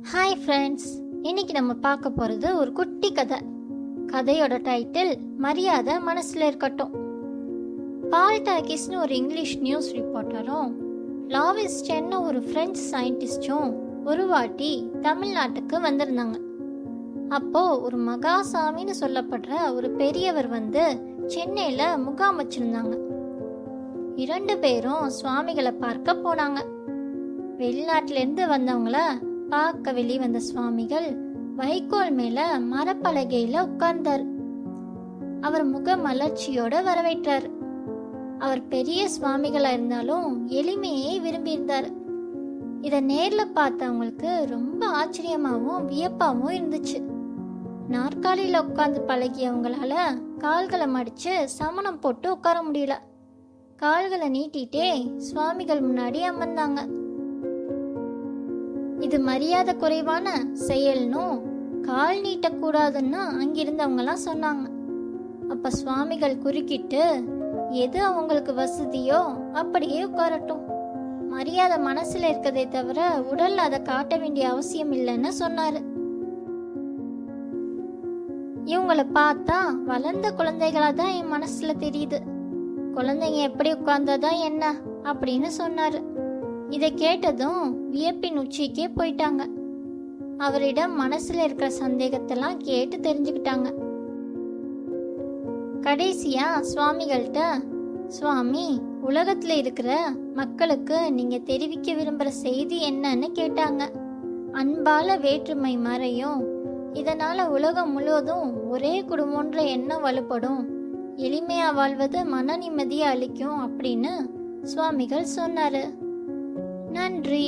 Hi friends இன்னைக்கு நம்ம பார்க்க போகிறது ஒரு குட்டி கதை. கதையோட டைட்டில் மரியாதை மனசில் இருக்கட்டும். பால் டாக்கிஸ்னு ஒரு இங்கிலீஷ் நியூஸ் ரிப்போர்ட்டரும் லாவிஸ் சென்னு ஒரு ஃப்ரெஞ்ச் சயின்டிஸ்டும் ஒரு வாட்டி தமிழ்நாட்டுக்கு வந்திருந்தாங்க. அப்போது ஒரு மகாசாமின்னு சொல்லப்படுற ஒரு பெரியவர் வந்து சென்னையில் முகாம் வச்சிருந்தாங்க. இரண்டு பேரும் சுவாமிகளை பார்க்க போனாங்க. வெளிநாட்டிலேருந்து வந்தவங்கள பார்க்க வெளி வந்த சுவாமிகள். வைக்கோல் மேல மரப்பலகையில உட்கார்ந்தார். அவர் முக மலர்ச்சியோட வரவேற்றார். அவர் பெரிய சுவாமிகளா இருந்தாலும் எளிமையை விரும்பியிருந்தார். இத நேர்ல பார்த்தவங்களுக்கு ரொம்ப ஆச்சரியமாவும் வியப்பாவும் இருந்துச்சு. நாற்காலியில உட்கார்ந்து பழகியவங்களால கால்களை மடிச்சு சமணம் போட்டு உட்கார முடியல. கால்களை நீட்டிட்டே சுவாமிகள் முன்னாடி அமர்ந்தாங்க. இது மரியாதை குறைவான செயல்னும் கால் நீட்டக்கூடாதுன்னு அங்கிருந்தவங்கலாம் சொன்னாங்க. அப்ப சுவாமிகள் குறுக்கிட்டு எது அவங்களுக்கு வசதியோ அப்படியே உட்காரட்டும். மரியாதை மனசுல இருக்கதே தவிர உடல்ல அதை காட்ட வேண்டிய அவசியம் இல்லைன்னு சொன்னாரு. இவங்களை பார்த்தா வளர்ந்த குழந்தைகளா தான் என் மனசுல தெரியுது. குழந்தைங்க எப்படி உட்கார்ந்ததா என்ன? அப்படின்னு சொன்னாரு. இதை கேட்டதும் வியப்பின் உச்சிக்கே போயிட்டாங்க. அவரிடம் மனசுல இருக்கிற சந்தேகத்தெல்லாம் கேட்டு தெரிஞ்சுக்கிட்டாங்க. கடைசியா சுவாமிகள்கிட்ட சுவாமி உலகத்துல இருக்கிற மக்களுக்கு நீங்க தெரிவிக்க விரும்புற செய்தி என்னன்னு கேட்டாங்க. அன்பால வேற்றுமை மறையும். இதனால உலகம் முழுவதும் ஒரே குடும்பம்ன்ற எண்ணம் வலுப்படும். எளிமையா வாழ்வது மன நிம்மதியை அளிக்கும் அப்படின்னு சுவாமிகள் சொன்னாரு. நன்றி